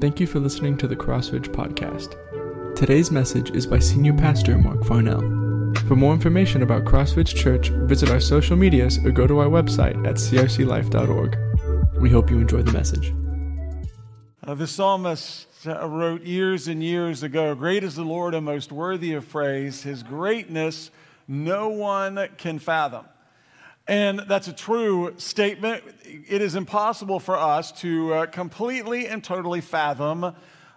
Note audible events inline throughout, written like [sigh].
Thank you for listening to the Crossridge Podcast. Today's message is by Senior Pastor Mark Farnell. For more information about Crossridge Church, visit our social medias or go to our website at crclife.org. We hope you enjoy the message. Uh, the psalmist uh, wrote years and years ago Great is the Lord and most worthy of praise. His greatness no one can fathom. And that's a true statement. It is impossible for us to uh, completely and totally fathom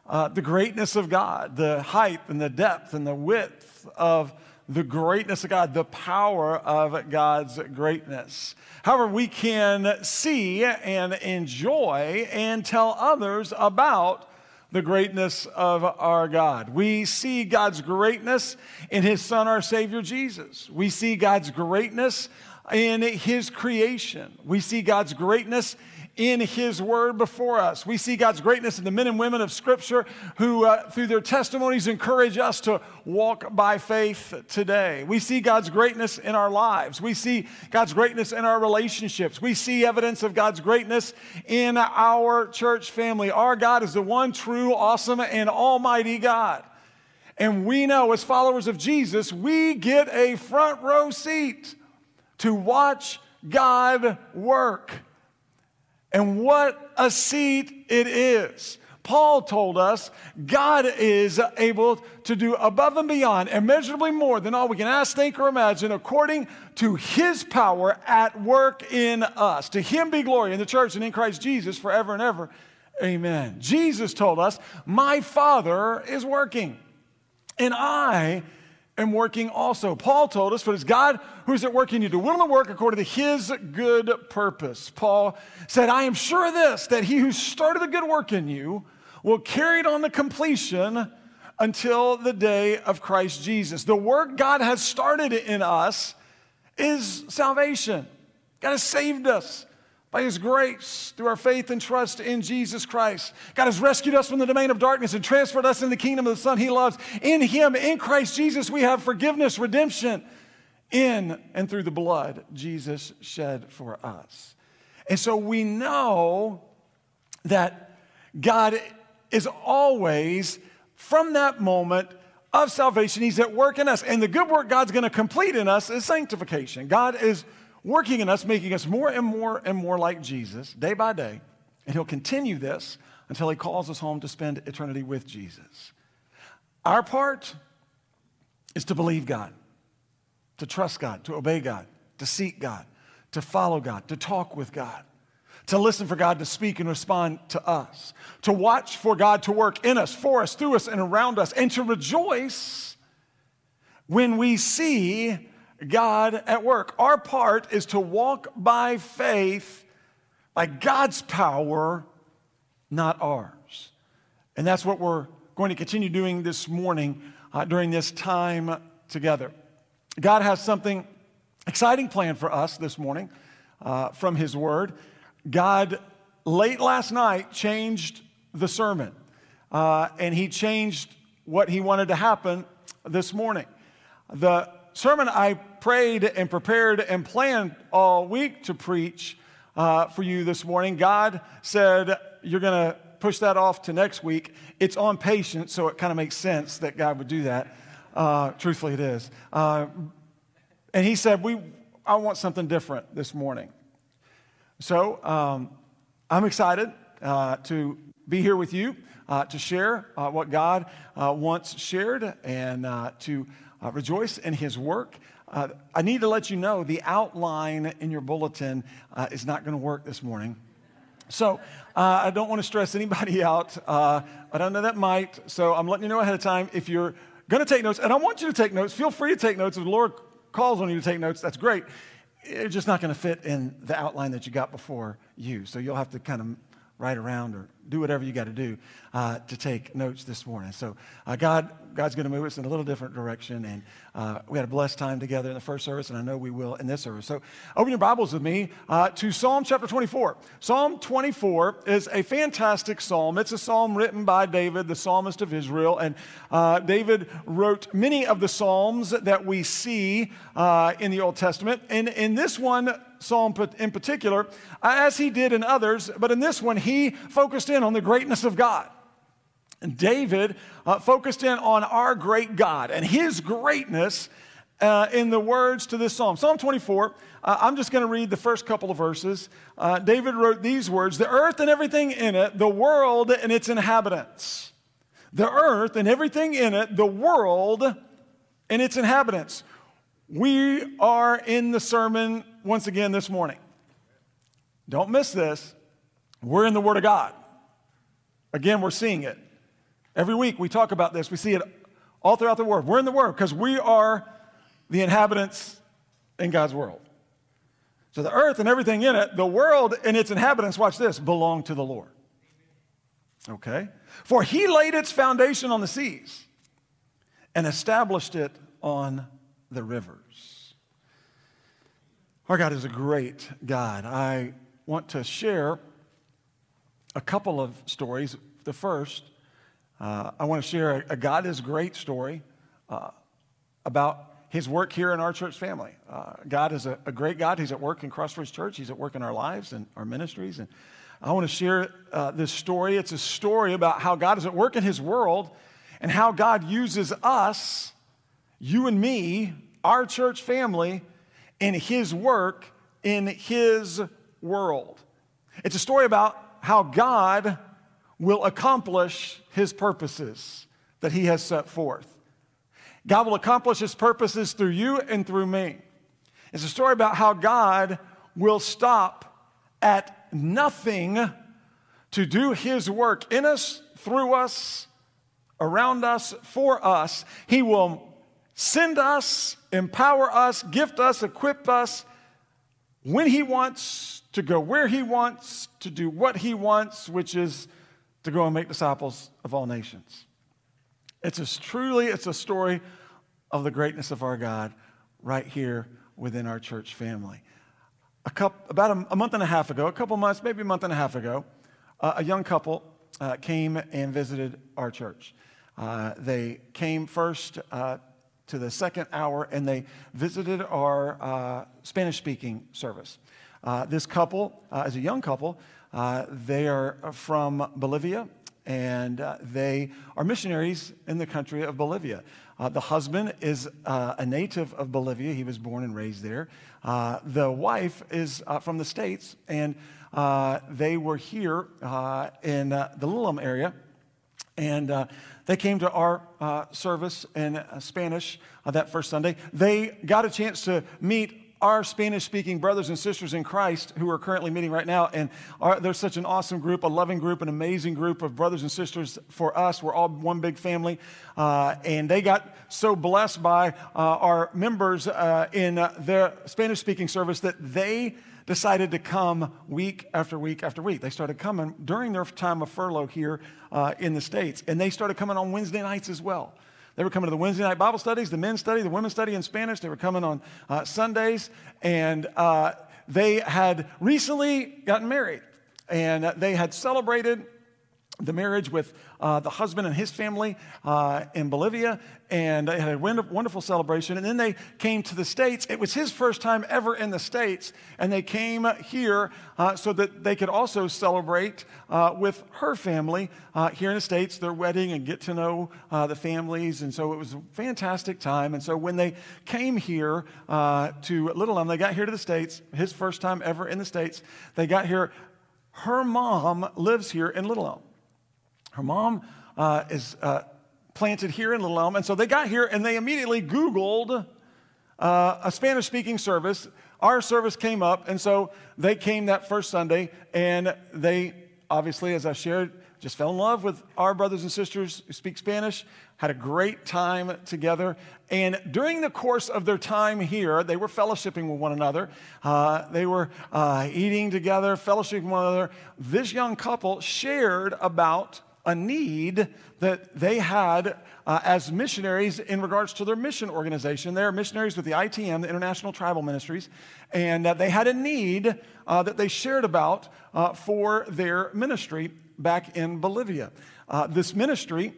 uh, the greatness of God, the height and the depth and the width of the greatness of God, the power of God's greatness. However, we can see and enjoy and tell others about the greatness of our God. We see God's greatness in His Son, our Savior Jesus. We see God's greatness in His creation. We see God's greatness in His Word before us. We see God's greatness in the men and women of Scripture who, uh, through their testimonies, encourage us to walk by faith today. We see God's greatness in our lives. We see God's greatness in our relationships. We see evidence of God's greatness in our church family. Our God is the one true, awesome, and almighty God. And we know, as followers of Jesus, we get a front row seat to watch God work. And what a seat it is. Paul told us God is able to do above and beyond, immeasurably more than all we can ask, think, or imagine, according to his power at work in us. To him be glory in the church and in Christ Jesus forever and ever. Amen. Jesus told us, My Father is working, and I am working also. Paul told us, but it's God who's at work in you to will and work according to his good purpose. Paul said, I am sure of this, that he who started the good work in you will carry it on to completion until the day of Christ Jesus. The work God has started in us is salvation. God has saved us by His grace through our faith and trust in Jesus Christ. God has rescued us from the domain of darkness and transferred us in the kingdom of the Son He loves. In Him, in Christ Jesus, we have forgiveness, redemption in and through the blood Jesus shed for us. And so we know that God is always, from that moment, of salvation, He's at work in us. And the good work God's going to complete in us is sanctification. God is working in us, making us more and more and more like Jesus day by day. And He'll continue this until He calls us home to spend eternity with Jesus. Our part is to believe God, to trust God, to obey God, to seek God, to follow God, to talk with God, to listen for God to speak and respond to us, to watch for God to work in us, for us, through us, and around us, and to rejoice when we see God at work. Our part is to walk by faith, by God's power, not ours. And that's what we're going to continue doing this morning uh, during this time together. God has something exciting planned for us this morning uh, from His Word. God, late last night, changed the sermon, uh, and He changed what He wanted to happen this morning. The sermon I prayed and prepared and planned all week to preach uh, for you this morning, God said, You're going to push that off to next week. It's on patience, so it kind of makes sense that God would do that. Uh, truthfully, it is. Uh, and He said, we, I want something different this morning. So um, I'm excited uh, to be here with you. Uh, to share uh, what God once shared and to uh, rejoice in his work. Uh, I need to let you know the outline in your bulletin uh, is not going to work this morning. So uh, I don't want to stress anybody [laughs] out. Uh, I don't know that might. So I'm letting you know ahead of time if you're going to take notes, and I want you to take notes. Feel free to take notes. If the Lord calls on you to take notes, that's great. It's just not going to fit in the outline that you got before you. So you'll have to kind of write around or do whatever you got to do uh, to take notes this morning. So uh, God, God's going to move us in a little different direction, and uh, we had a blessed time together in the first service, and I know we will in this service. So open your Bibles with me uh, to Psalm chapter 24. Psalm 24 is a fantastic psalm. It's a psalm written by David, the psalmist of Israel, and uh, David wrote many of the psalms that we see uh, in the Old Testament. And in this one, psalm in particular, as he did in others, but in this one, he focused in on the greatness of God. David uh, focused in on our great God and his greatness uh, in the words to this psalm. Psalm 24, uh, I'm just going to read the first couple of verses. Uh, David wrote these words The earth and everything in it, the world and its inhabitants. The earth and everything in it, the world and its inhabitants. We are in the sermon once again this morning. Don't miss this. We're in the Word of God. Again, we're seeing it. Every week we talk about this. We see it all throughout the Word. We're in the Word because we are the inhabitants in God's world. So the earth and everything in it, the world and its inhabitants, watch this, belong to the Lord. Okay? For he laid its foundation on the seas and established it on the rivers. Our God is a great God. I want to share a couple of stories. The first, uh, I want to share a, a, God is great story uh, about his work here in our church family. Uh, God is a, a, great God. He's at work in Crossridge Church, He's at work in our lives and our ministries. And I want to share uh, this story. It's a story about how God is at work in His world and how God uses us, you and me, our church family, in His work in His world. It's a story about how God will accomplish His purposes that He has set forth. God will accomplish his purposes through you and through me. It's a story about how God will stop at nothing to do his work in us, through us, around us, for us. He will send us, empower us, gift us, equip us when he wants to go where he wants, to do what he wants, which is to go and make disciples of all nations. It's as truly, it's a story of the greatness of our God right here within our church family. A couple, about a, a month and a half ago, a couple months, maybe a month and a half ago, uh, a young couple uh, came and visited our church. Uh, they came first uh, to the second hour and they visited our uh, Spanish speaking service. Uh, this couple, as a young couple, they are from Bolivia and they are missionaries in the country of Bolivia. Uh, the husband is uh, a native of Bolivia. He was born and raised there. Uh, the wife is uh, from the States, and uh, they were here uh, in the Little area. And they came to our uh, service in uh, Spanish uh, that first Sunday. They got a chance to meet our Spanish speaking brothers and sisters in Christ who are currently meeting right now. And they're such an awesome group, a loving group, an amazing group of brothers and sisters for us. We're all one big family. Uh, and they got so blessed by uh, our members uh, in their Spanish speaking service that they decided to come week after week after week. They started coming during their time of furlough here uh, in the States. And they started coming on Wednesday nights as well. They were coming to the Wednesday night Bible studies, the men's study, the women's study in Spanish. They were coming on uh, Sundays, and uh, they had recently gotten married, and they had celebrated the marriage with uh, the husband and his family uh, in Bolivia, and they had a wonderful celebration. And then they came to the States. It was his first time ever in the States, and they came here uh, so that they could also celebrate uh, with her family uh, here in the States, their wedding, and get to know uh, the families. And so it was a fantastic time. And so when they came here to Little Elm, they got here to the States, his first time ever in the States, they got here. Her mom lives here in Little Elm. Her mom uh, is uh, planted here in Little Elm. And so they got here and they immediately Googled uh, a Spanish speaking service. Our service came up. And so they came that first Sunday and they obviously, as I shared, just fell in love with our brothers and sisters who speak Spanish, had a great time together. And during the course of their time here, they were fellowshipping with one another. Uh, they were uh, eating together, fellowshipping with one another. This young couple shared about a need that they had uh, as missionaries in regards to their mission organization. They're missionaries with the ITM, the International Tribal Ministries, and uh, they had a need uh, that they shared about uh, for their ministry back in Bolivia. Uh, this ministry,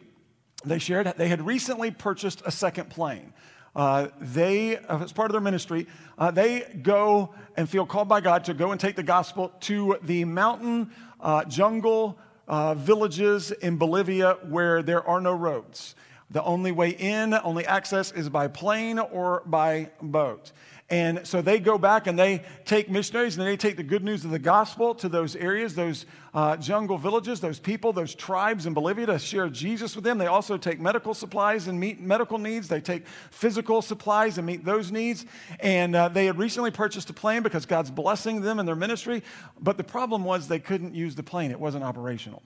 they shared, they had recently purchased a second plane. Uh, they, as part of their ministry, uh, they go and feel called by God to go and take the gospel to the mountain, uh, jungle, uh, villages in Bolivia where there are no roads. The only way in, only access is by plane or by boat. And so they go back and they take missionaries and they take the good news of the gospel to those areas, those uh, jungle villages, those people, those tribes in Bolivia to share Jesus with them. They also take medical supplies and meet medical needs. They take physical supplies and meet those needs. And uh, they had recently purchased a plane because God's blessing them in their ministry. But the problem was they couldn't use the plane, it wasn't operational.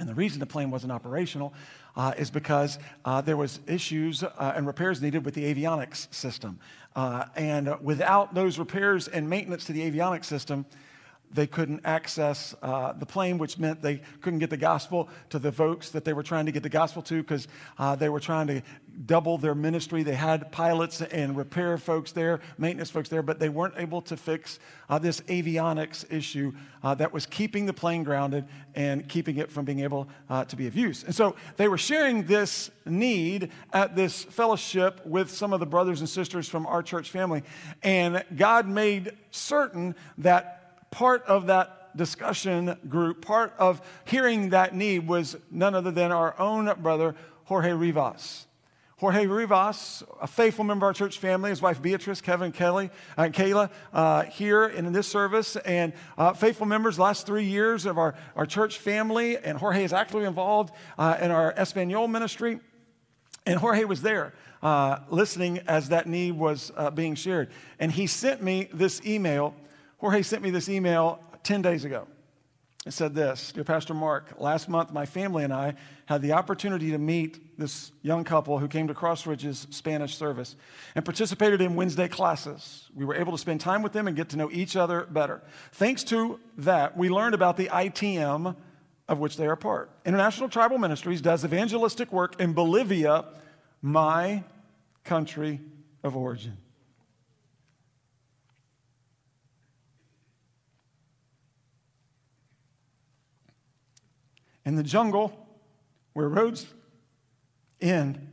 And the reason the plane wasn't operational uh, is because uh, there was issues uh, and repairs needed with the avionics system. Uh, and without those repairs and maintenance to the avionics system, they couldn't access uh, the plane, which meant they couldn't get the gospel to the folks that they were trying to get the gospel to because uh, they were trying to double their ministry. They had pilots and repair folks there, maintenance folks there, but they weren't able to fix uh, this avionics issue uh, that was keeping the plane grounded and keeping it from being able uh, to be of use. And so they were sharing this need at this fellowship with some of the brothers and sisters from our church family. And God made certain that part of that discussion group, part of hearing that need was none other than our own brother, Jorge Rivas. Jorge Rivas, a faithful member of our church family, his wife Beatrice, Kevin, Kelly, and uh, Kayla, uh, here in this service, and uh, faithful members last three years of our, our church family. And Jorge is actively involved uh, in our Espanol ministry. And Jorge was there uh, listening as that need was being shared. And he sent me this email Jorge sent me this email 10 days ago. It said this Dear Pastor Mark, last month my family and I had the opportunity to meet this young couple who came to Crossridge's Spanish service and participated in Wednesday classes. We were able to spend time with them and get to know each other better. Thanks to that, we learned about the ITM of which they are part. International Tribal Ministries does evangelistic work in Bolivia, my country of origin. In the jungle where roads end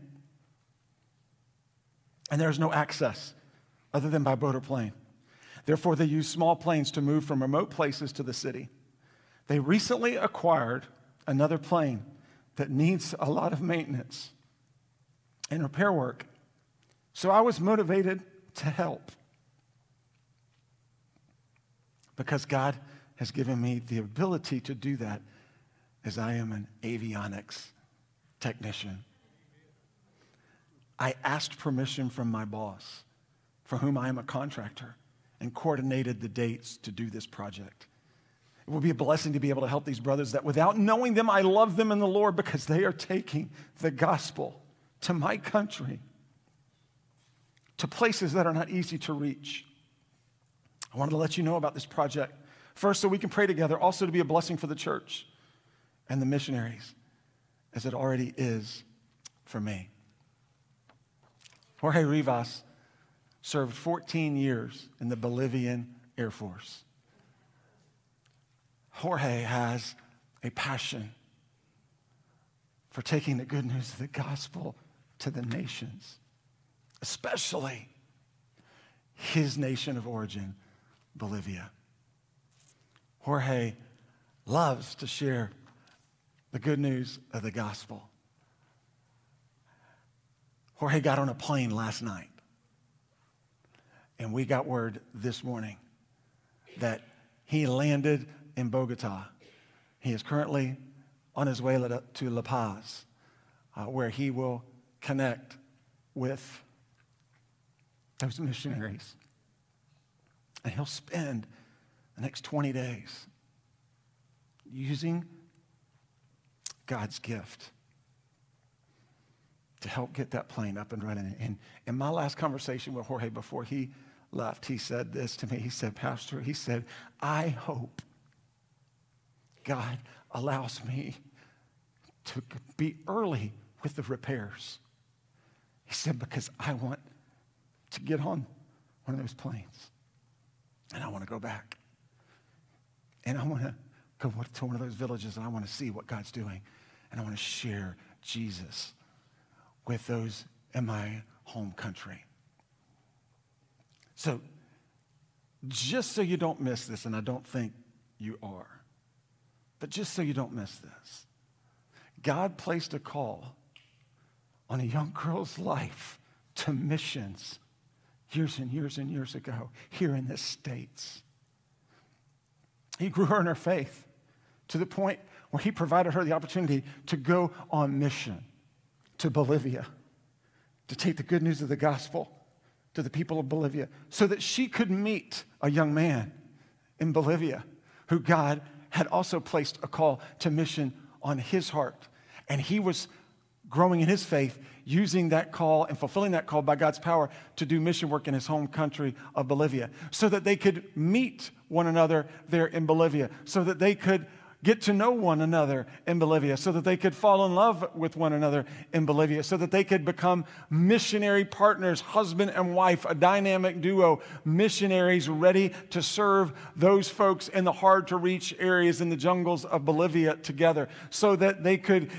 and there's no access other than by boat or plane. Therefore, they use small planes to move from remote places to the city. They recently acquired another plane that needs a lot of maintenance and repair work. So I was motivated to help because God has given me the ability to do that as I am an avionics technician. I asked permission from my boss, for whom I am a contractor, and coordinated the dates to do this project. It will be a blessing to be able to help these brothers that without knowing them, I love them in the Lord because they are taking the gospel to my country, to places that are not easy to reach. I wanted to let you know about this project. First, so we can pray together, also to be a blessing for the church and the missionaries as it already is for me. Jorge Rivas served 14 years in the Bolivian Air Force. Jorge has a passion for taking the good news of the gospel to the nations, especially his nation of origin, Bolivia. Jorge loves to share the good news of the gospel. Jorge got on a plane last night, and we got word this morning that he landed in Bogota. He is currently on his way to La Paz, uh, where he will connect with those missionaries. And he'll spend the next 20 days using God's gift to help get that plane up and running. And in my last conversation with Jorge before he left, he said this to me. He said, Pastor, he said, I hope God allows me to be early with the repairs. He said, because I want to get on one of those planes and I want to go back. And I want to go [laughs] to one of those villages and I want to see what God's doing and I want to share Jesus with those in my home country. So, just so you don't miss this, and I don't think you are, But just so you don't miss this, God placed a call on a young girl's life to missions years and years and years ago here in the States. He grew her in her faith to the point where he provided her the opportunity to go on mission to Bolivia to take the good news of the gospel to the people of Bolivia so that she could meet a young man in Bolivia who God had also placed a call to mission on his heart. And he was growing in his faith, using that call and fulfilling that call by God's power to do mission work in his home country of Bolivia so that they could meet one another there in Bolivia, so that they could get to know one another in Bolivia, so that they could fall in love with one another in Bolivia, so that they could become missionary partners, husband and wife, a dynamic duo, missionaries ready to serve those folks in the hard to reach areas in the jungles of Bolivia together, so that they could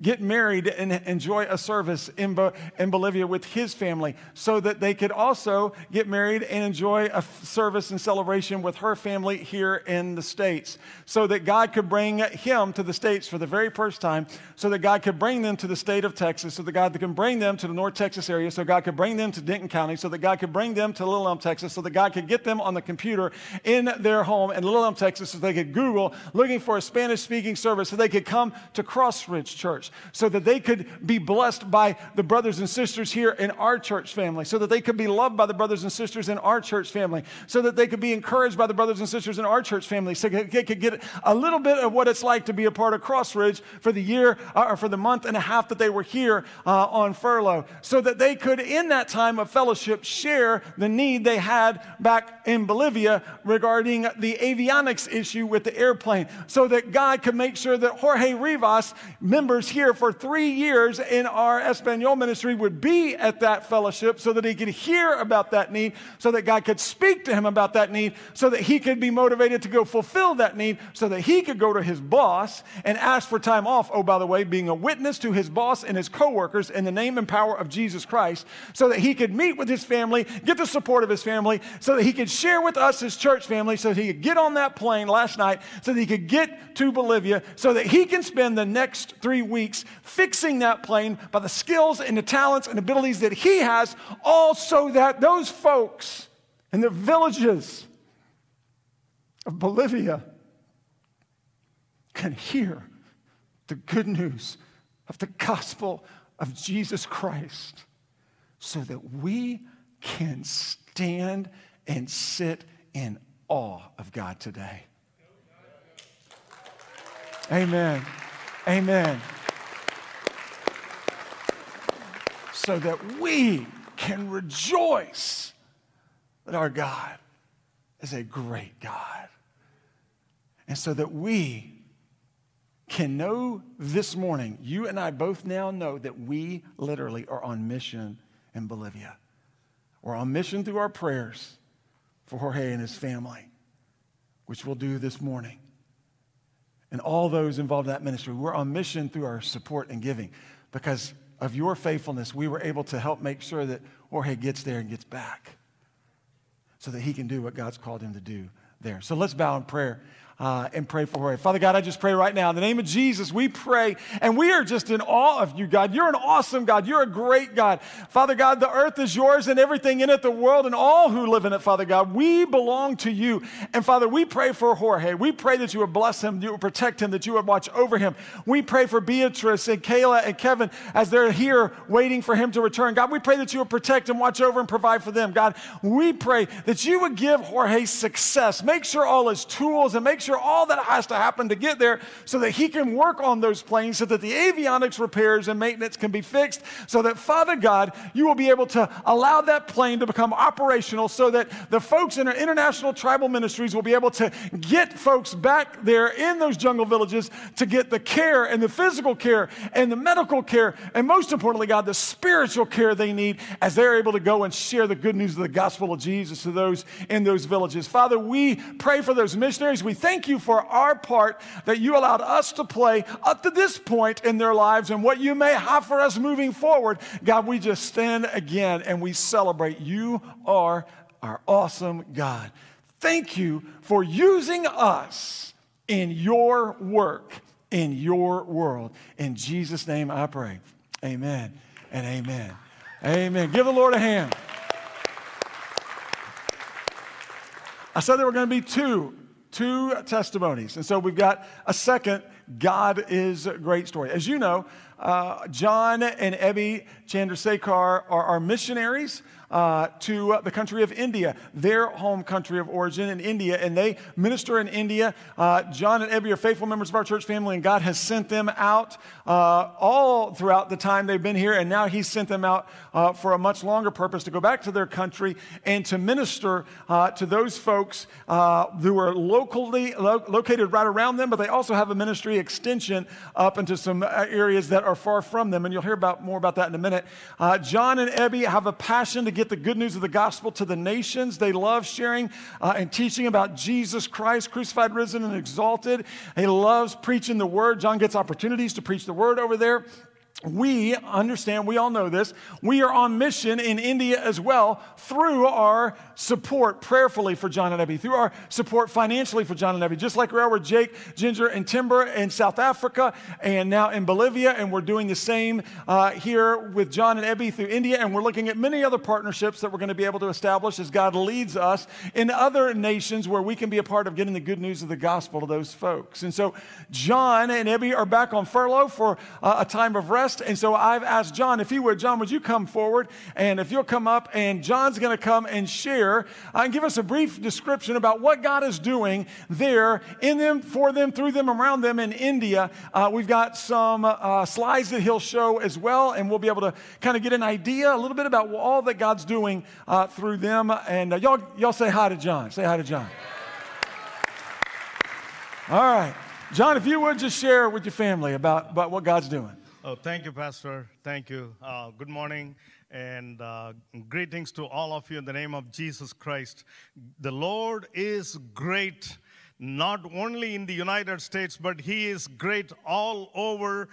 get married and enjoy a service in, Bo- in Bolivia with his family so that they could also get married and enjoy a f- service and celebration with her family here in the States. So that God could bring him to the States for the very first time, so that God could bring them to the state of Texas, so that God could bring them to the North Texas area, so God could bring them to Denton County, so that God could bring them to Little Elm, Texas, so that God could get them on the computer in their home in Little Elm, Texas, so they could Google looking for a Spanish speaking service, so they could come to Crossridge Church so that they could be blessed by the brothers and sisters here in our church family, so that they could be loved by the brothers and sisters in our church family, so that they could be encouraged by the brothers and sisters in our church family, so that they could get a little bit of what it's like to be a part of Crossridge for the year uh, or for the month and a half that they were here uh, on furlough, so that they could, in that time of fellowship, share the need they had back in Bolivia regarding the avionics issue with the airplane, so that God could make sure that Jorge Rivas, members here for three years in our Espanol ministry, would be at that fellowship so that he could hear about that need, so that God could speak to him about that need, so that he could be motivated to go fulfill that need, so that he could go to his boss and ask for time off. Oh, by the way, being a witness to his boss and his coworkers in the name and power of Jesus Christ, so that he could meet with his family, get the support of his family, so that he could share with us, his church family, so that he could get on that plane last night, so that he could get to Bolivia, so that he can spend the next three weeks fixing that plane by the skills and the talents and abilities that he has, all so that those folks in the villages of Bolivia can hear the good news of the gospel of Jesus Christ so that we can stand and sit in awe of God today. Amen. Amen. So that we can rejoice that our God is a great God. And so that we can know this morning, you and I both now know that we literally are on mission in Bolivia. We're on mission through our prayers for Jorge and his family, which we'll do this morning. And all those involved in that ministry, we're on mission through our support and giving because of your faithfulness, we were able to help make sure that Jorge gets there and gets back so that he can do what God's called him to do there. So let's bow in prayer uh, and pray for her. Father God, I just pray right now in the name of Jesus, we pray, and we are just in awe of you, God. You're an awesome God. You're a great God. Father God, the earth is yours and everything in it, the world and all who live in it, Father God. We belong to you. And Father, we pray for Jorge. We pray that you would bless him, you would protect him, that you would watch over him. We pray for Beatrice and Kayla and Kevin as they're here waiting for him to return. God, we pray that you would protect and watch over and provide for them. God, we pray that you would give Jorge success. Make sure all his tools and make sure sure all that has to happen to get there so that he can work on those planes, so that the avionics repairs and maintenance can be fixed, so that, Father God, you will be able to allow that plane to become operational so that the folks in our international tribal ministries will be able to get folks back there in those jungle villages to get the care and the physical care and the medical care, and most importantly, God, the spiritual care they need as they're able to go and share the good news of the gospel of Jesus to those in those villages. Father, we pray for those missionaries. We thank you for our part that you allowed us to play up to this point in their lives and what you may have for us moving forward. God, we just stand again and we celebrate. You are our awesome God. Thank you for using us in your work, in your world. In Jesus' name I pray. Amen and amen. Amen. Give the Lord a hand. I said there were going to be two, two testimonies. And so we've got a second God is great story. As you know, uh, John and Ebby Chandrasekhar are, are missionaries uh, to uh, the country of India, their home country of origin in India, and they minister in India. Uh, John and Ebby are faithful members of our church family, and God has sent them out uh, all throughout the time they've been here, and now He's sent them out uh, for a much longer purpose to go back to their country and to minister uh, to those folks who are locally lo- located right around them, but they also have a ministry extension up into some areas that are far from them, and you'll hear about more about that in a minute. John and Ebby have a passion to get the good news of the gospel to the nations. They love sharing uh, and teaching about Jesus Christ, crucified, risen, and exalted. He loves preaching the word. John gets opportunities to preach the word over there we understand, we all know this, we are on mission in India as well through our support prayerfully for John and Ebby, through our support financially for John and Ebby, just like we are with Jake, Ginger, and Timber in South Africa and now in Bolivia. And we're doing the same uh, here with John and Ebby through India. And we're looking at many other partnerships that we're going to be able to establish as God leads us in other nations where we can be a part of getting the good news of the gospel to those folks. And so John and Ebby are back on furlough for uh, a time of rest. And so I've asked John, if he would, John, would you come forward? And if you'll come up, and John's going to come and share and give us a brief description about what God is doing there in them, for them, through them, around them in India. Uh, we've got some uh, slides that he'll show as well, and we'll be able to kind of get an idea a little bit about all that God's doing uh, through them. And uh, y'all, y'all say hi to John. Say hi to John. All right. John, if you would just share with your family about, about what God's doing. Oh, thank you, Pastor. Thank you. Uh, good morning and uh, greetings to all of you in the name of Jesus Christ. The Lord is great, not only in the United States, but He is great all over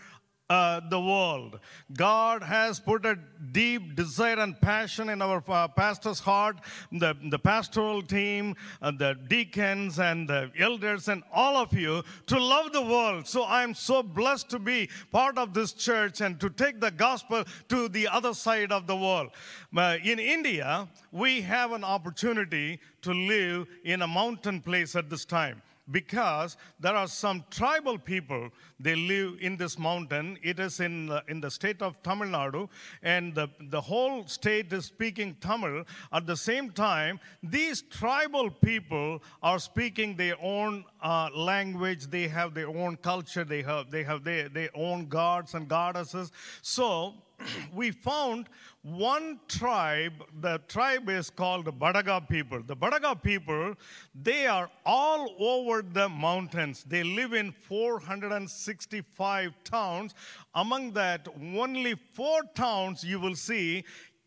uh, the world. God has put a deep desire and passion in our uh, pastor's heart, the, the pastoral team, uh, the deacons, and the elders, and all of you to love the world. So I'm so blessed to be part of this church and to take the gospel to the other side of the world. Uh, in India, we have an opportunity to live in a mountain place at this time because there are some tribal people they live in this mountain. It is in the, in the state of tamil nadu and the, the whole state is speaking tamil. At the same time these tribal people are speaking their own uh, language. They have their own culture. They have they have their, their own gods and goddesses. So [coughs] we found one tribe, the tribe is called the Badaga people. The Badaga people, they are all over the mountains. They live in 465 towns. Among that, only four towns you will see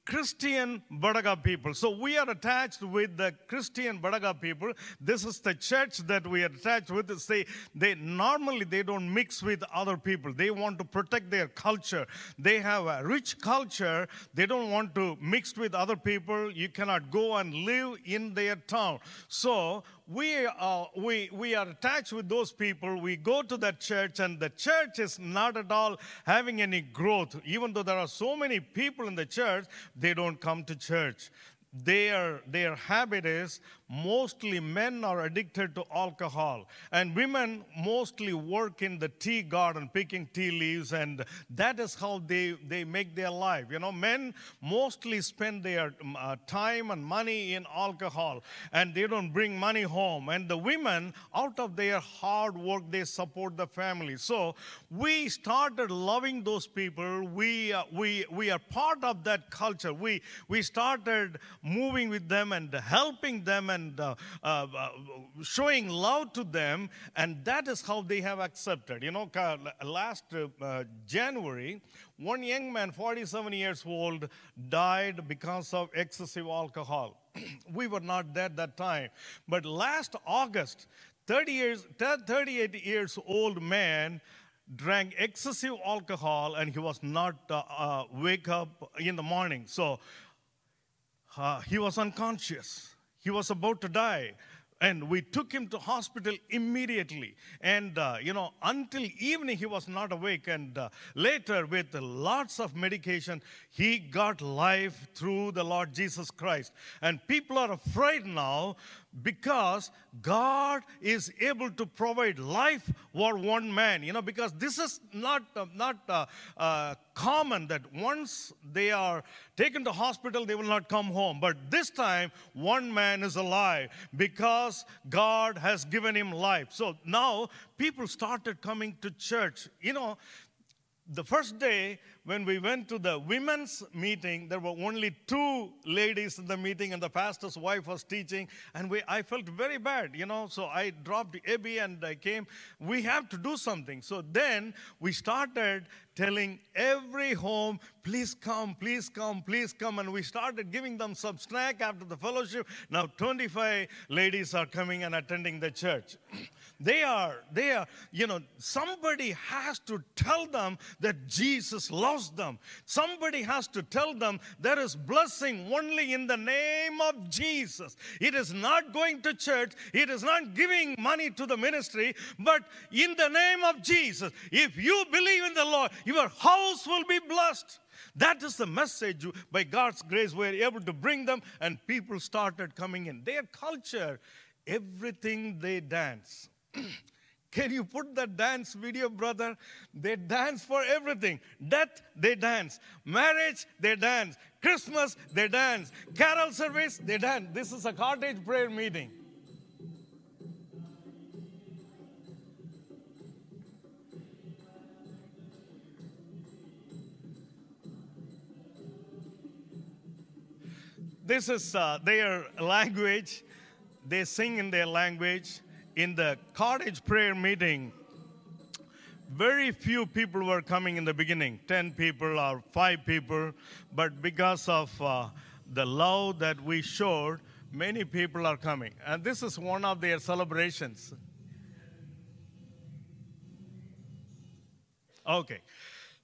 Christian Badaga people. So we are attached with the Christian Badaga people. This is the church that we are attached with. They, they normally they don't mix with other people. They want to protect their culture. They have a rich culture. They don't want to mix with other people. You cannot go and live in their town. So we, are, we, we are attached with those people. We go to that church, and the church is not at all having any growth. Even though there are so many people in the church, they don't come to church. Their, their habit is mostly men are addicted to alcohol and women mostly work in the tea garden picking tea leaves and that is how they, they make their life. You know men mostly spend their um, uh, time and money in alcohol and they don't bring money home. And the women out of their hard work they support the family. So we started loving those people. We uh, we we are part of that culture. We we started moving with them and helping them and and uh, uh, uh, showing love to them, and that is how they have accepted. You know, last uh, January, one young man, 47 years old, died because of excessive alcohol. [clears throat] we were not there that time. But last August, 30 years, 38 years old man drank excessive alcohol and he was not uh, uh, wake up in the morning. So uh, he was unconscious. He was about to die. and we took him to hospital immediately. And uh, you know until evening he was not awake. And uh, later with lots of medication he got life through the lord jesus christ. And people are afraid now because God is able to provide life for one man. You know, because this is not uh, not uh, uh, common that once they are taken to hospital, they will not come home. But this time, one man is alive because God has given him life. So now people started coming to church. You know, the first day when we went to the women's meeting, there were only two ladies in the meeting, and the pastor's wife was teaching. And we, I felt very bad, you know. So I dropped Abby and I came. We have to do something. So then we started telling every home, please come, please come, please come. And we started giving them some snack after the fellowship. Now 25 ladies are coming and attending the church. [clears throat] they are, they are, you know, somebody has to tell them that Jesus loves them. Somebody has to tell them there is blessing only in the name of Jesus. It is not going to church, it is not giving money to the ministry, but in the name of Jesus. If you believe in the Lord, your house will be blessed. That is the message. By God's grace, we are able to bring them, and people started coming in. Their culture, everything they dance. [clears throat] Can you put that dance video, brother? They dance for everything. Death, they dance. Marriage, they dance. Christmas, they dance. Carol service, they dance. This is a cottage prayer meeting. This is uh, their language. They sing in their language. In the cottage prayer meeting, very few people were coming in the beginning 10 people or 5 people. But because of uh, the love that we showed, many people are coming. And this is one of their celebrations. Okay.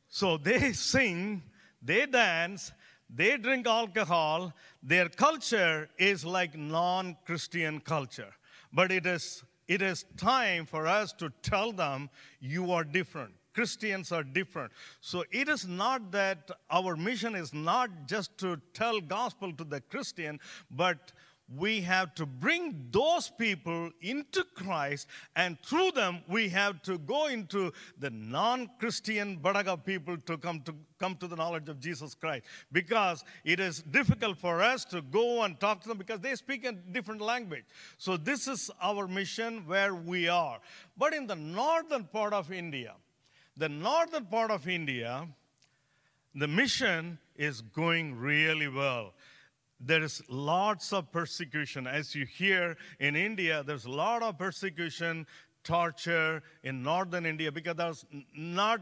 So they [laughs] sing, they dance, they drink alcohol. Their culture is like non Christian culture. But it is, it is time for us to tell them you are different. Christians are different. So it is not that our mission is not just to tell gospel to the Christian, but we have to bring those people into Christ, and through them, we have to go into the non Christian Badaga people to come, to come to the knowledge of Jesus Christ. Because it is difficult for us to go and talk to them because they speak a different language. So, this is our mission where we are. But in the northern part of India, the northern part of India, the mission is going really well there is lots of persecution. As you hear in India, there's a lot of persecution, torture in northern India because there's not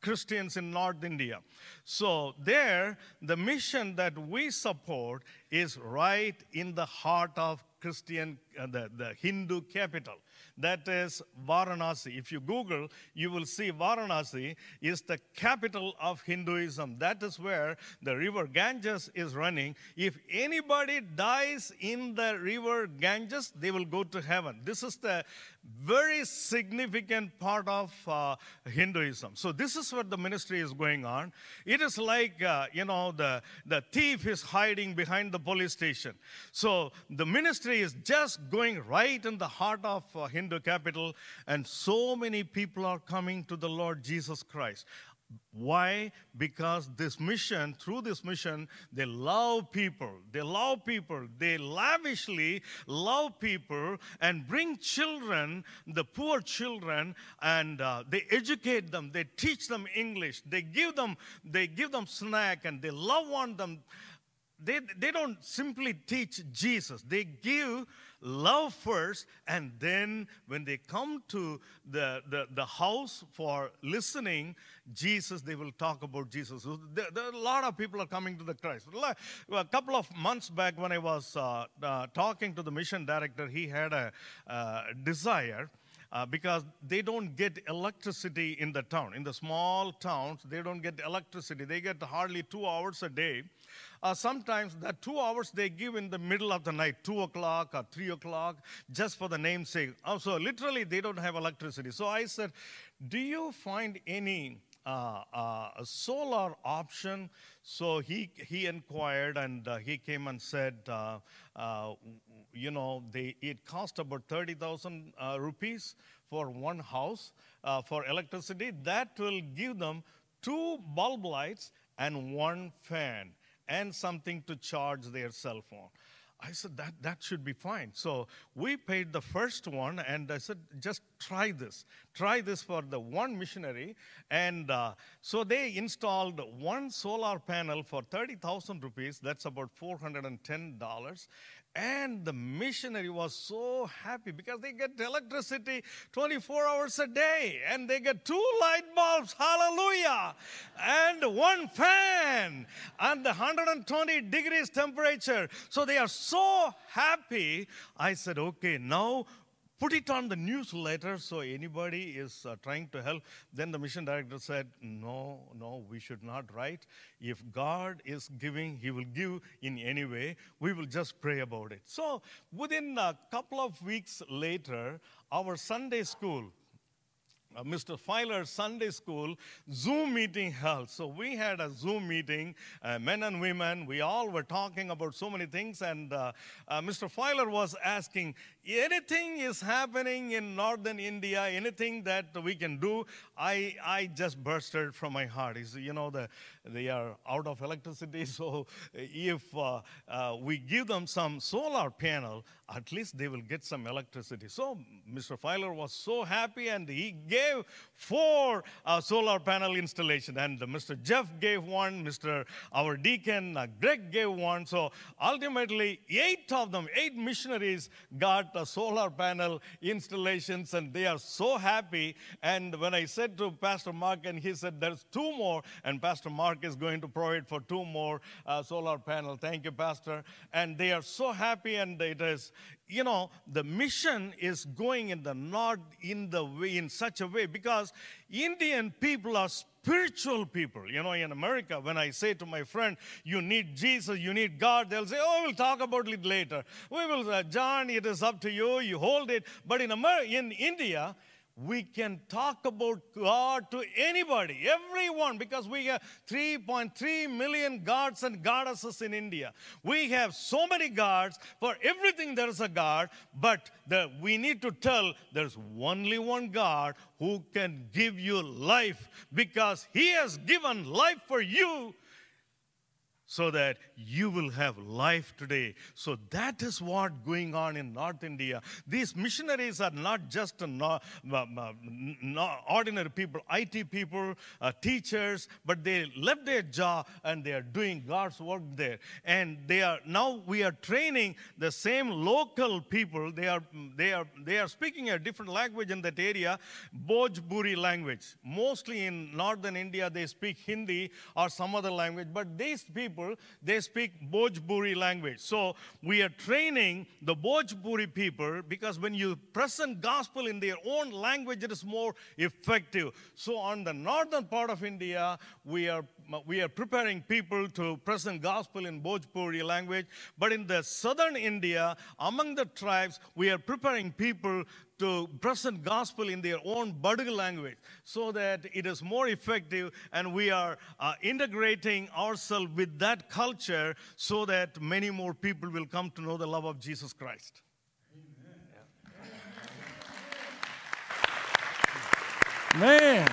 Christians in North India. So, there, the mission that we support is right in the heart of Christian, uh, the, the Hindu capital that is Varanasi. If you Google, you will see Varanasi is the capital of Hinduism. That is where the river Ganges is running. If anybody dies in the river Ganges, they will go to heaven. This is the very significant part of uh, Hinduism. So this is what the ministry is going on. It is like, uh, you know, the, the thief is hiding behind the police station. So the ministry is just going right in the heart of uh, Hindu capital, and so many people are coming to the Lord Jesus Christ. Why? Because this mission, through this mission, they love people. They love people. They lavishly love people and bring children, the poor children, and uh, they educate them. They teach them English. They give them, they give them snack, and they love on them. They, they don't simply teach Jesus. They give love first, and then when they come to the, the, the house for listening, Jesus, they will talk about Jesus. There, there, a lot of people are coming to the Christ. A couple of months back, when I was uh, uh, talking to the mission director, he had a uh, desire uh, because they don't get electricity in the town. In the small towns, they don't get electricity. They get hardly two hours a day. Uh, sometimes the two hours they give in the middle of the night, two o'clock or three o'clock, just for the namesake. Oh, so literally they don't have electricity. So I said, Do you find any uh, uh, solar option? So he, he inquired and uh, he came and said, uh, uh, You know, they, it cost about 30,000 uh, rupees for one house for electricity. That will give them two bulb lights and one fan and something to charge their cell phone. I said, that, that should be fine. So we paid the first one, and I said, just try this. Try this for the one missionary. And uh, so they installed one solar panel for 30,000 rupees. That's about $410. And the missionary was so happy because they get electricity 24 hours a day and they get two light bulbs, hallelujah, and one fan and 120 degrees temperature. So they are so happy. I said, okay, now put it on the newsletter so anybody is uh, trying to help. Then the mission director said, No, no, we should not write. If God is giving, He will give in any way. We will just pray about it. So within a couple of weeks later, our Sunday school, uh, Mr. Filer's Sunday School Zoom meeting held. So we had a Zoom meeting, uh, men and women. We all were talking about so many things, and uh, uh Mr. Filer was asking, anything is happening in northern India, anything that we can do? I, I just bursted from my heart. He said, you know, the, they are out of electricity, [laughs] so if uh, uh, we give them some solar panel, at least they will get some electricity. So Mr. Filer was so happy, and he gave gave four uh, solar panel installation, and Mr. Jeff gave one, Mr. Our deacon uh, Greg gave one. So ultimately, eight of them, eight missionaries got uh, solar panel installations, and they are so happy. And when I said to Pastor Mark, and he said there's two more, and Pastor Mark is going to provide for two more uh, solar panel. Thank you, Pastor. And they are so happy, and it is you know, the mission is going in the not in the way, in such a way, because Indian people are spiritual people. You know, in America, when I say to my friend, you need Jesus, you need God, they'll say, oh, we'll talk about it later. We will, uh, John, it is up to you, you hold it. But in, Amer- in India, we can talk about God to anybody, everyone, because we have 3.3 million gods and goddesses in India. We have so many gods. For everything, there is a God, but the, we need to tell there's only one God who can give you life because He has given life for you so that you will have life today. So that is what going on in North India. These missionaries are not just no, no, ordinary people, IT people, uh, teachers, but they left their job and they are doing God's work there. And they are now we are training the same local people. They are they are they are speaking a different language in that area, Bhojpuri language. Mostly in northern India they speak Hindi or some other language, but these people people, they speak Bhojpuri language. So we are training the Bhojpuri people because when you present gospel in their own language, it is more effective. So on the northern part of India, we are we are preparing people to present gospel in Bhojpuri language. But in the southern India, among the tribes, we are preparing people to present gospel in their own Badugu language so that it is more effective and we are uh, integrating ourselves with that culture so that many more people will come to know the love of Jesus Christ. Man.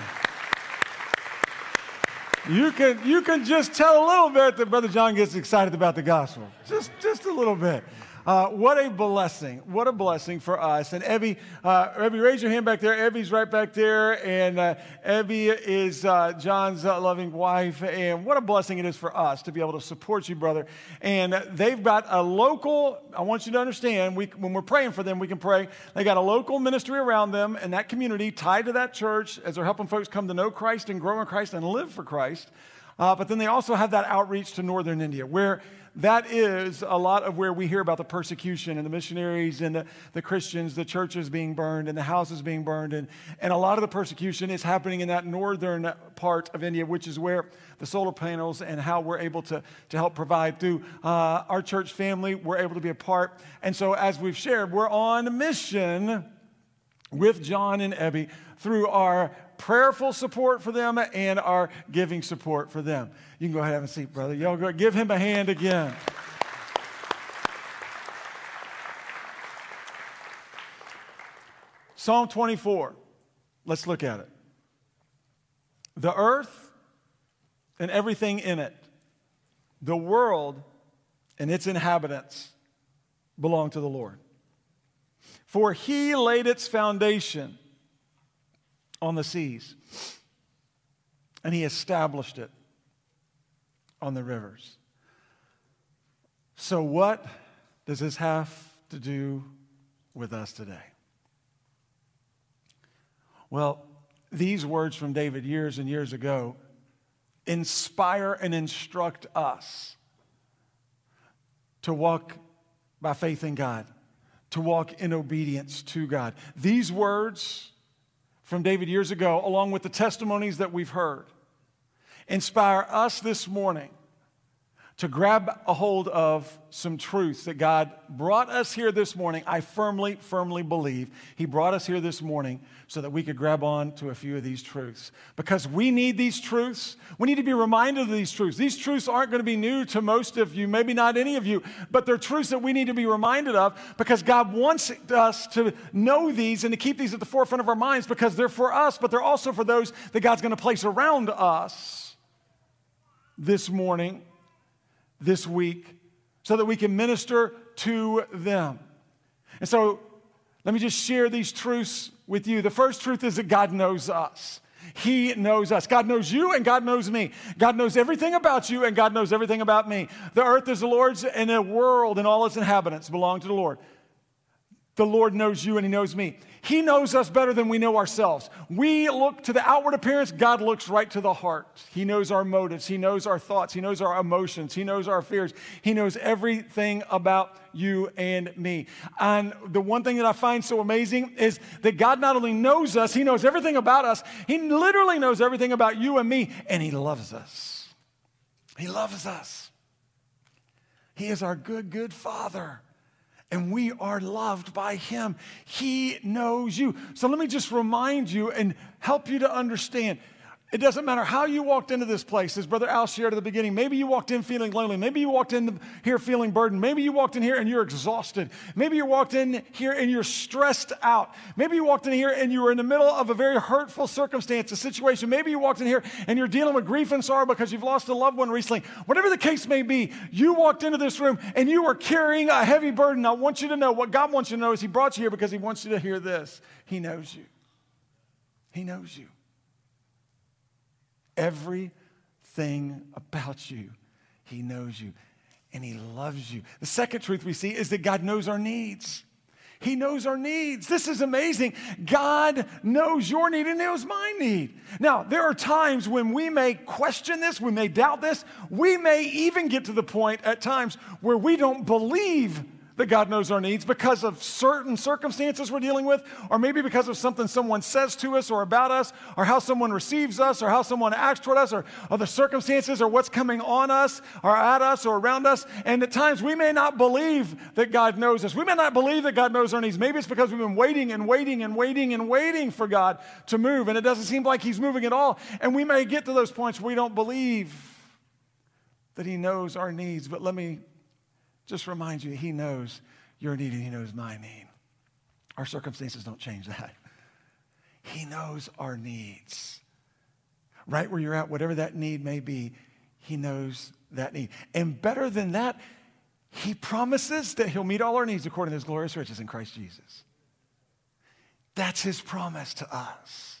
You can, you can just tell a little bit that Brother John gets excited about the gospel. Just, just a little bit. Uh, what a blessing. What a blessing for us. And Evie, uh, Evie, raise your hand back there. Evie's right back there. And uh, Evie is uh, John's uh, loving wife. And what a blessing it is for us to be able to support you, brother. And they've got a local, I want you to understand, we, when we're praying for them, we can pray. They got a local ministry around them and that community tied to that church as they're helping folks come to know Christ and grow in Christ and live for Christ. Uh, but then they also have that outreach to northern India, where that is a lot of where we hear about the persecution and the missionaries and the, the Christians, the churches being burned and the houses being burned. And, and a lot of the persecution is happening in that northern part of India, which is where the solar panels and how we're able to, to help provide through uh, our church family. We're able to be a part. And so, as we've shared, we're on a mission with John and Ebby through our prayerful support for them and our giving support for them. You can go ahead and have a seat, brother. Y'all go, give him a hand again. Psalm 24. Let's look at it. The earth and everything in it, the world and its inhabitants belong to the Lord. For he laid its foundation on the seas, and he established it on the rivers. So, what does this have to do with us today? Well, these words from David years and years ago inspire and instruct us to walk by faith in God, to walk in obedience to God. These words from David years ago, along with the testimonies that we've heard, inspire us this morning to grab a hold of some truths that God brought us here this morning. I firmly, firmly believe He brought us here this morning so that we could grab on to a few of these truths. Because we need these truths. We need to be reminded of these truths. These truths aren't going to be new to most of you, maybe not any of you, but they're truths that we need to be reminded of because God wants us to know these and to keep these at the forefront of our minds because they're for us, but they're also for those that God's going to place around us this morning this week so that we can minister to them. And so let me just share these truths with you. The first truth is that God knows us. He knows us. God knows you and God knows me. God knows everything about you and God knows everything about me. The earth is the Lord's and the world and all its inhabitants belong to the Lord. The Lord knows you and He knows me. He knows us better than we know ourselves. We look to the outward appearance, God looks right to the heart. He knows our motives, He knows our thoughts, He knows our emotions, He knows our fears, He knows everything about you and me. And the one thing that I find so amazing is that God not only knows us, He knows everything about us, He literally knows everything about you and me, and He loves us. He loves us. He is our good, good Father and we are loved by Him. He knows you. So let me just remind you and help you to understand it doesn't matter how you walked into this place, as Brother Al shared at the beginning. Maybe you walked in feeling lonely. Maybe you walked in here feeling burdened. Maybe you walked in here and you're exhausted. Maybe you walked in here and you're stressed out. Maybe you walked in here and you were in the middle of a very hurtful circumstance, a situation. Maybe you walked in here and you're dealing with grief and sorrow because you've lost a loved one recently. Whatever the case may be, you walked into this room and you are carrying a heavy burden. I want you to know what God wants you to know is He brought you here because He wants you to hear this. He knows you. He knows you everything about you. He knows you and He loves you. The second truth we see is that God knows our needs. He knows our needs. This is amazing. God knows your need and knows my need. Now, there are times when we may question this, we may doubt this. We may even get to the point at times where we don't believe that God knows our needs because of certain circumstances we're dealing with, or maybe because of something someone says to us or about us, or how someone receives us, or how someone acts toward us, or, or the circumstances, or what's coming on us, or at us, or around us. And at times we may not believe that God knows us. We may not believe that God knows our needs. Maybe it's because we've been waiting and waiting and waiting and waiting for God to move, and it doesn't seem like He's moving at all. And we may get to those points where we don't believe that He knows our needs. But let me just remind you, He knows your need and He knows my need. Our circumstances don't change that. He knows our needs. Right where you're at, whatever that need may be, He knows that need. And better than that, He promises that He'll meet all our needs according to His glorious riches in Christ Jesus. That's His promise to us.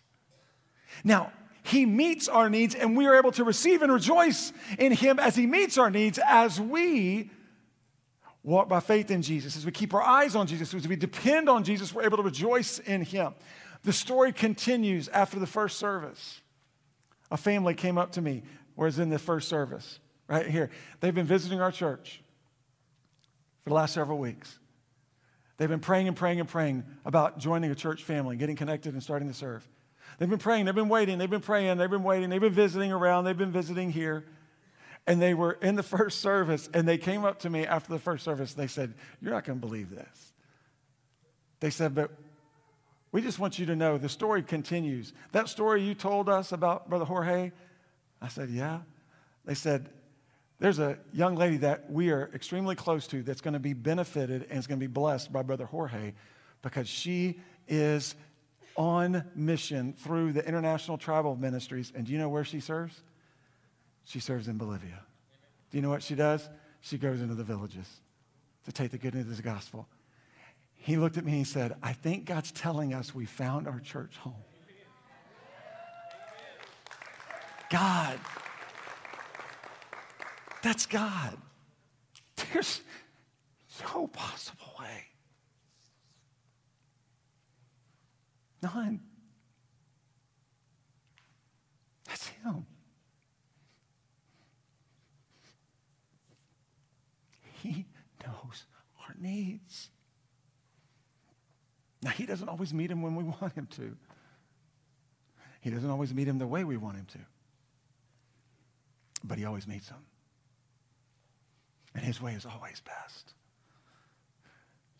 Now, He meets our needs, and we are able to receive and rejoice in Him as He meets our needs as we walk by faith in Jesus, as we keep our eyes on Jesus, as we depend on Jesus, we're able to rejoice in Him. The story continues after the first service. A family came up to me was in the first service, right here. They've been visiting our church for the last several weeks. They've been praying and praying and praying about joining a church family, getting connected and starting to serve. They've been praying, they've been waiting, they've been praying, they've been waiting, they've been visiting around, they've been visiting here. And they were in the first service, and they came up to me after the first service. They said, You're not going to believe this. They said, But we just want you to know the story continues. That story you told us about Brother Jorge, I said, Yeah. They said, There's a young lady that we are extremely close to that's going to be benefited and is going to be blessed by Brother Jorge because she is on mission through the International Tribal Ministries. And do you know where she serves? She serves in Bolivia. Do you know what she does? She goes into the villages to take the good news of the gospel. He looked at me and he said, I think God's telling us we found our church home. God. That's God. There's no possible way. None. That's Him. He knows our needs. Now, He doesn't always meet Him when we [laughs] want Him to. He doesn't always meet Him the way we want Him to. But He always meets Him. And His way is always best.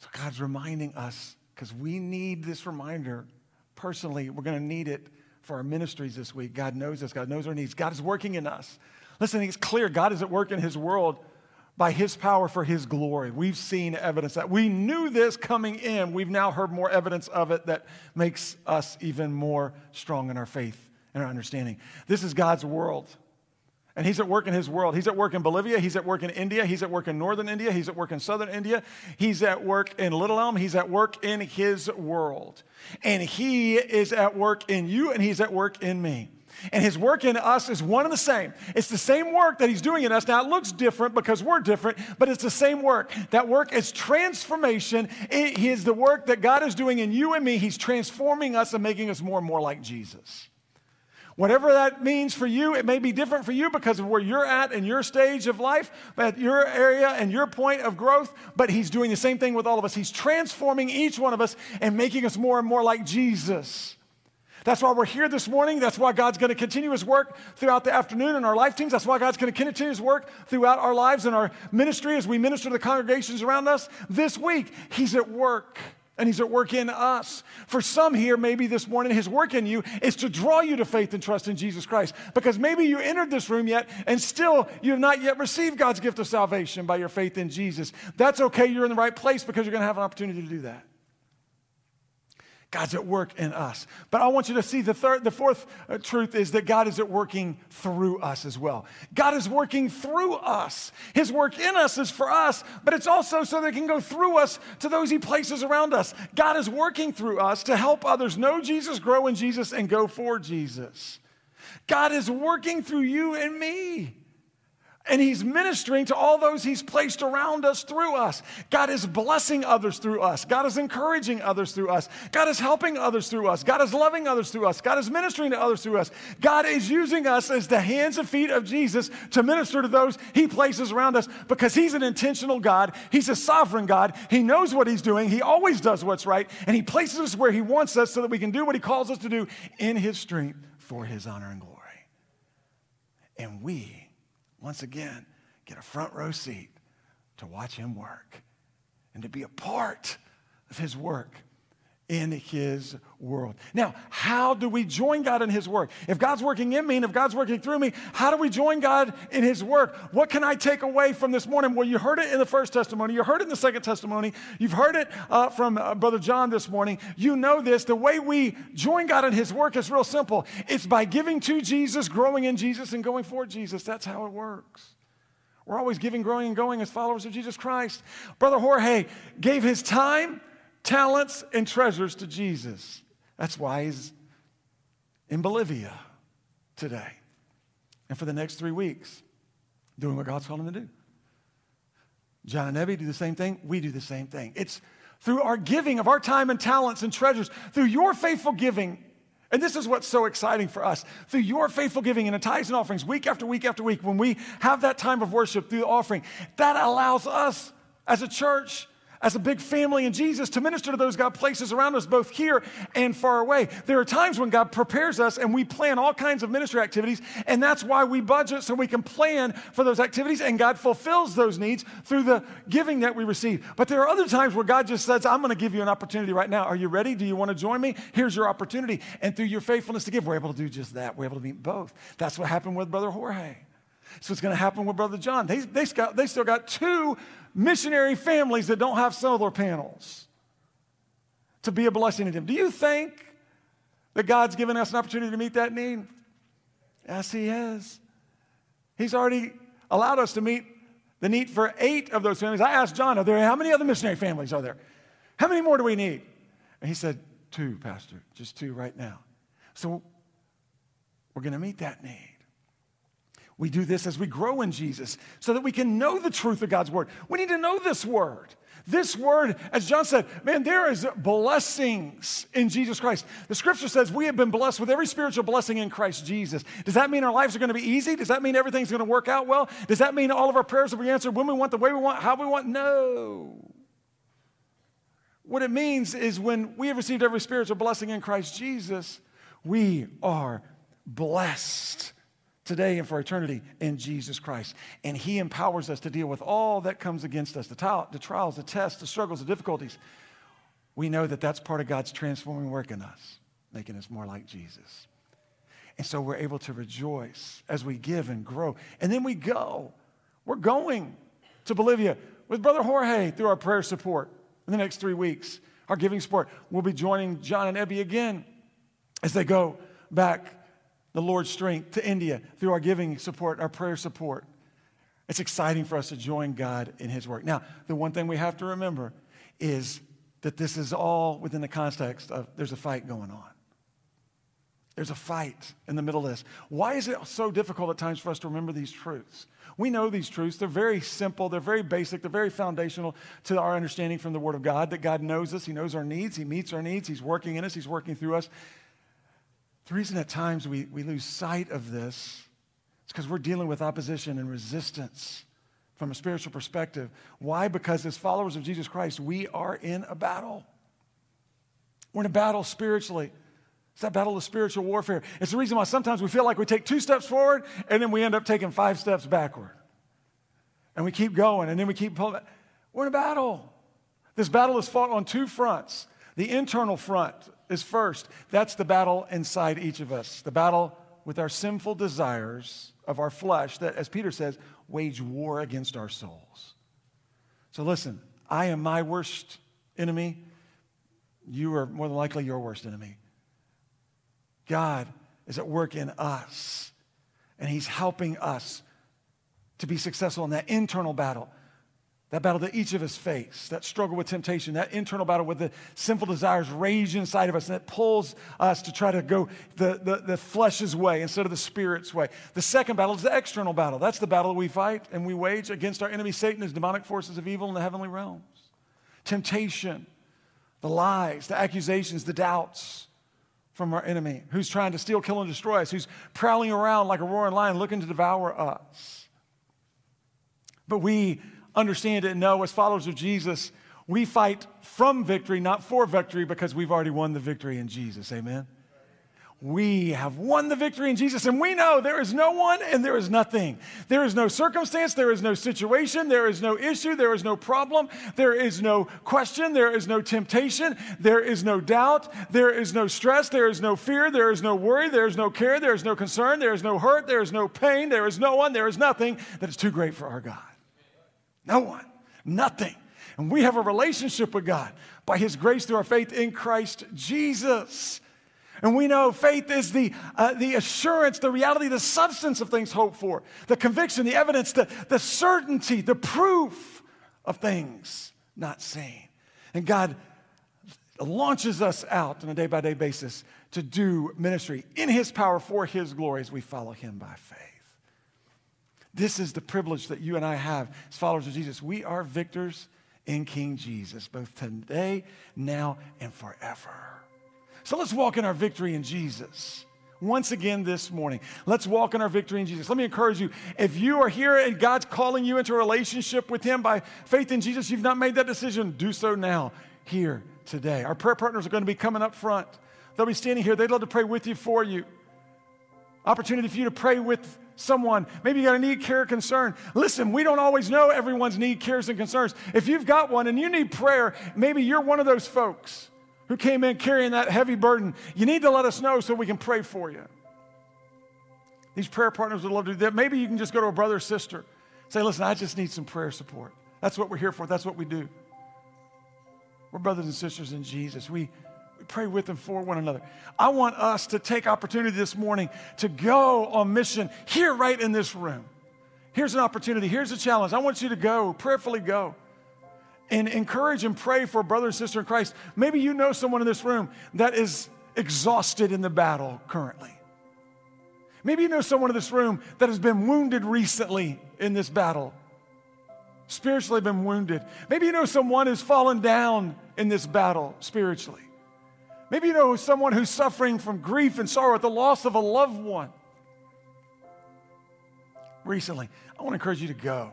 So God's reminding us, because we need this reminder personally, we're going to need it for our ministries this week. God knows us, God knows our needs. God is working in us. Listen, it's clear God is at work in His world by his power for his glory. We've seen evidence that we knew this coming in. We've now heard more evidence of it that makes us even more strong in our faith and our understanding. This is God's world. And he's at work in his world. He's at work in Bolivia. He's at work in India. He's at work in northern India. He's at work in southern India. He's at work in Little Elm. He's at work in his world. And he is at work in you and he's at work in me. And his work in us is one and the same. It's the same work that he's doing in us. Now, it looks different because we're different, but it's the same work. That work is transformation. It is the work that God is doing in you and me. He's transforming us and making us more and more like Jesus. Whatever that means for you, it may be different for you because of where you're at in your stage of life, at your area and your point of growth, but He's doing the same thing with all of us. He's transforming each one of us and making us more and more like Jesus. That's why we're here this morning. That's why God's going to continue his work throughout the afternoon in our life teams. That's why God's going to continue his work throughout our lives and our ministry as we minister to the congregations around us. This week, he's at work and he's at work in us. For some here, maybe this morning, his work in you is to draw you to faith and trust in Jesus Christ. Because maybe you entered this room yet and still you have not yet received God's gift of salvation by your faith in Jesus. That's okay. You're in the right place because you're going to have an opportunity to do that. God's at work in us. But I want you to see the third, the fourth uh, truth is that God is at working through us as well. God is working through us. His work in us is for us, but it's also so that it can go through us to those He places around us. God is working through us to help others know Jesus, grow in Jesus, and go for Jesus. God is working through you and me. And he's ministering to all those he's placed around us through us. God is blessing others through us. God is encouraging others through us. God is helping others through us. God is loving others through us. God is ministering to others through us. God is using us as the hands and feet of Jesus to minister to those he places around us because he's an intentional God. He's a sovereign God. He knows what he's doing. He always does what's right. And he places us where he wants us so that we can do what he calls us to do in his strength for his honor and glory. And we once again, get a front row seat to watch him work and to be a part of his work in his world. Now, how do we join God in his work? If God's working in me and if God's working through me, how do we join God in his work? What can I take away from this morning? Well, you heard it in the first testimony, you heard it in the second testimony, you've heard it uh, from uh, Brother John this morning. You know this. The way we join God in his work is real simple it's by giving to Jesus, growing in Jesus, and going for Jesus. That's how it works. We're always giving, growing, and going as followers of Jesus Christ. Brother Jorge gave his time talents and treasures to Jesus. That's why he's in Bolivia today and for the next three weeks doing what God's called him to do. John and Ebby do the same thing. We do the same thing. It's through our giving of our time and talents and treasures, through your faithful giving And this is what's so exciting for us. Through your faithful giving and the tithes and offerings, week after week after week, when we have that time of worship through the offering, that allows us as a church as a big family in Jesus to minister to those God places around us, both here and far away. There are times when God prepares us and we plan all kinds of ministry activities, and that's why we budget so we can plan for those activities, and God fulfills those needs through the giving that we receive. But there are other times where God just says, I'm going to give you an opportunity right now. Are you ready? Do you want to join me? Here's your opportunity. And through your faithfulness to give, we're able to do just that. We're able to meet both. That's what happened with Brother Jorge. So it's going to happen with Brother John. They, they, got, they still got two missionary families that don't have solar panels to be a blessing to them. Do you think that God's given us an opportunity to meet that need? Yes, He has. He's already allowed us to meet the need for eight of those families. I asked John, are there, how many other missionary families are there? How many more do we need? And he said, two, Pastor, just two right now. So we're going to meet that need. We do this as we grow in Jesus so that we can know the truth of God's word. We need to know this word. This word, as John said, man, there is blessings in Jesus Christ. The scripture says we have been blessed with every spiritual blessing in Christ Jesus. Does that mean our lives are going to be easy? Does that mean everything's going to work out well? Does that mean all of our prayers will be answered when we want, the way we want, how we want? No. What it means is when we have received every spiritual blessing in Christ Jesus, we are blessed today and for eternity in Jesus Christ. And He empowers us to deal with all that comes against us the, t- the trials, the tests, the struggles, the difficulties. We know that that's part of God's transforming work in us, making us more like Jesus. And so we're able to rejoice as we give and grow. And then we go. We're going to Bolivia with Brother Jorge through our prayer support in the next three weeks. Our giving support. We'll be joining John and Ebby again as they go back the Lord's strength to India through our giving support, our prayer support. It's exciting for us to join God in His work. Now, the one thing we have to remember is that this is all within the context of there's a fight going on. There's a fight in the middle of this. Why is it so difficult at times for us to remember these truths? We know these truths. They're very simple, they're very basic, they're very foundational to our understanding from the Word of God that God knows us, He knows our needs, He meets our needs, He's working in us, He's working through us. The reason at times we, we lose sight of this is because we're dealing with opposition and resistance from a spiritual perspective. Why? Because as followers of Jesus Christ, we are in a battle. We're in a battle spiritually. It's that battle of spiritual warfare. It's the reason why sometimes we feel like we take two steps forward and then we end up taking five steps backward. And we keep going and then we keep pulling. We're in a battle. This battle is fought on two fronts. The internal front is first. That's the battle inside each of us, the battle with our sinful desires of our flesh that, as Peter says, wage war against our souls. So listen, I am my worst enemy. You are more than likely your worst enemy. God is at work in us, and He's helping us to be successful in that internal battle. That battle that each of us face, that struggle with temptation, that internal battle with the sinful desires rage inside of us, and it pulls us to try to go the, the, the flesh's way instead of the spirit's way. The second battle is the external battle. That's the battle that we fight and we wage against our enemy Satan, his demonic forces of evil in the heavenly realms. Temptation, the lies, the accusations, the doubts from our enemy who's trying to steal, kill, and destroy us, who's prowling around like a roaring lion looking to devour us. But we understand it and know as followers of Jesus, we fight from victory, not for victory, because we've already won the victory in Jesus. Amen? We have won the victory in Jesus, and we know there is no one and there is nothing. There is no circumstance, there is no situation, there is no issue, there is no problem, there is no question, there is no temptation, there is no doubt, there is no stress, there is no fear, there is no worry, there is no care, there is no concern, there is no hurt, there is no pain, there is no one, there is nothing that is too great for our God. No one. Nothing. And we have a relationship with God by His grace through our faith in Christ Jesus. And we know faith is the, uh, the assurance, the reality, the substance of things hoped for, the conviction, the evidence, the, the certainty, the proof of things not seen. And God launches us out on a day by day basis to do ministry in His power for His glory as we follow Him by faith. This is the privilege that you and I have as followers of Jesus. We are victors in King Jesus, both today, now, and forever. So let's walk in our victory in Jesus. Once again this morning, let's walk in our victory in Jesus. Let me encourage you if you are here and God's calling you into a relationship with Him by faith in Jesus, you've not made that decision, do so now, here, today. Our prayer partners are going to be coming up front. They'll be standing here. They'd love to pray with you, for you. Opportunity for you to pray with someone. Maybe you got a need, care, concern. Listen, we don't always know everyone's need, cares, and concerns. If you've got one and you need prayer, maybe you're one of those folks who came in carrying that heavy burden, you need to let us know so we can pray for you. These prayer partners would love to do that. Maybe you can just go to a brother or sister. Say, listen, I just need some prayer support. That's what we're here for. That's what we do. We're brothers and sisters in Jesus. We, pray with and for one another. I want us to take opportunity this morning to go on mission here, right in this room. Here's an opportunity. Here's a challenge. I want you to go, prayerfully go and encourage and pray for a brother and sister in Christ. Maybe you know someone in this room that is exhausted in the battle currently. Maybe you know someone in this room that has been wounded recently in this battle, spiritually been wounded. Maybe you know someone who's fallen down in this battle spiritually. Maybe you know someone who's suffering from grief and sorrow at the loss of a loved one recently. I want to encourage you to go.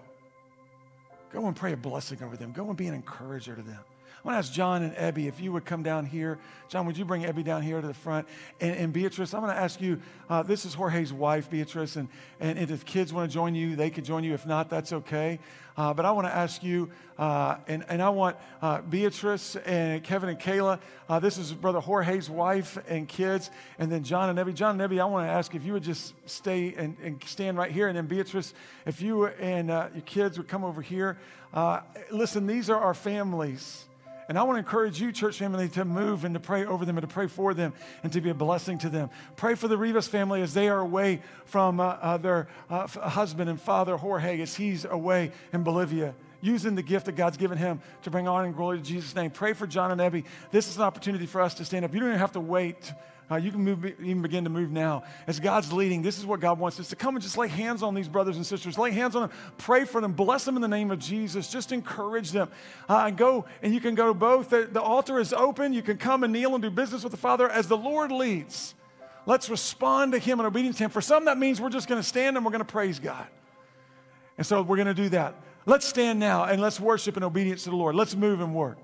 Go and pray a blessing over them. Go and be an encourager to them. I want to ask John and Ebby if you would come down here. John, would you bring Ebby down here to the front? And, and Beatrice, I'm going to ask you uh, this is Jorge's wife, Beatrice, and, and, and, if kids want to join you, they could join you. If not, that's okay. Uh, but I want to ask you, uh, and, and I want uh, Beatrice and Kevin and Kayla. Uh, this is Brother Jorge's wife and kids. And then John and Ebby. John and Ebby, I want to ask if you would just stay and, and stand right here. And then Beatrice, if you and uh, your kids would come over here. listen, these are our families. And I want to encourage you, church family, to move and to pray over them and to pray for them and to be a blessing to them. Pray for the Rivas family as they are away from uh, uh, their uh, husband and father, Jorge, as he's away in Bolivia, using the gift that God's given him to bring honor and glory to Jesus' name. Pray for John and Ebby. This is an opportunity for us to stand up. You don't even have to wait uh, you can move, even begin to move now. As God's leading, this is what God wants us to come and just lay hands on these brothers and sisters. Lay hands on them, pray for them, bless them in the name of Jesus. Just encourage them. Uh, and go, and you can go both. The, the altar is open. You can come and kneel and do business with the Father as the Lord leads. Let's respond to Him in obedience to Him. For some, that means we're just going to stand and we're going to praise God. And so we're going to do that. Let's stand now and let's worship in obedience to the Lord. Let's move and work.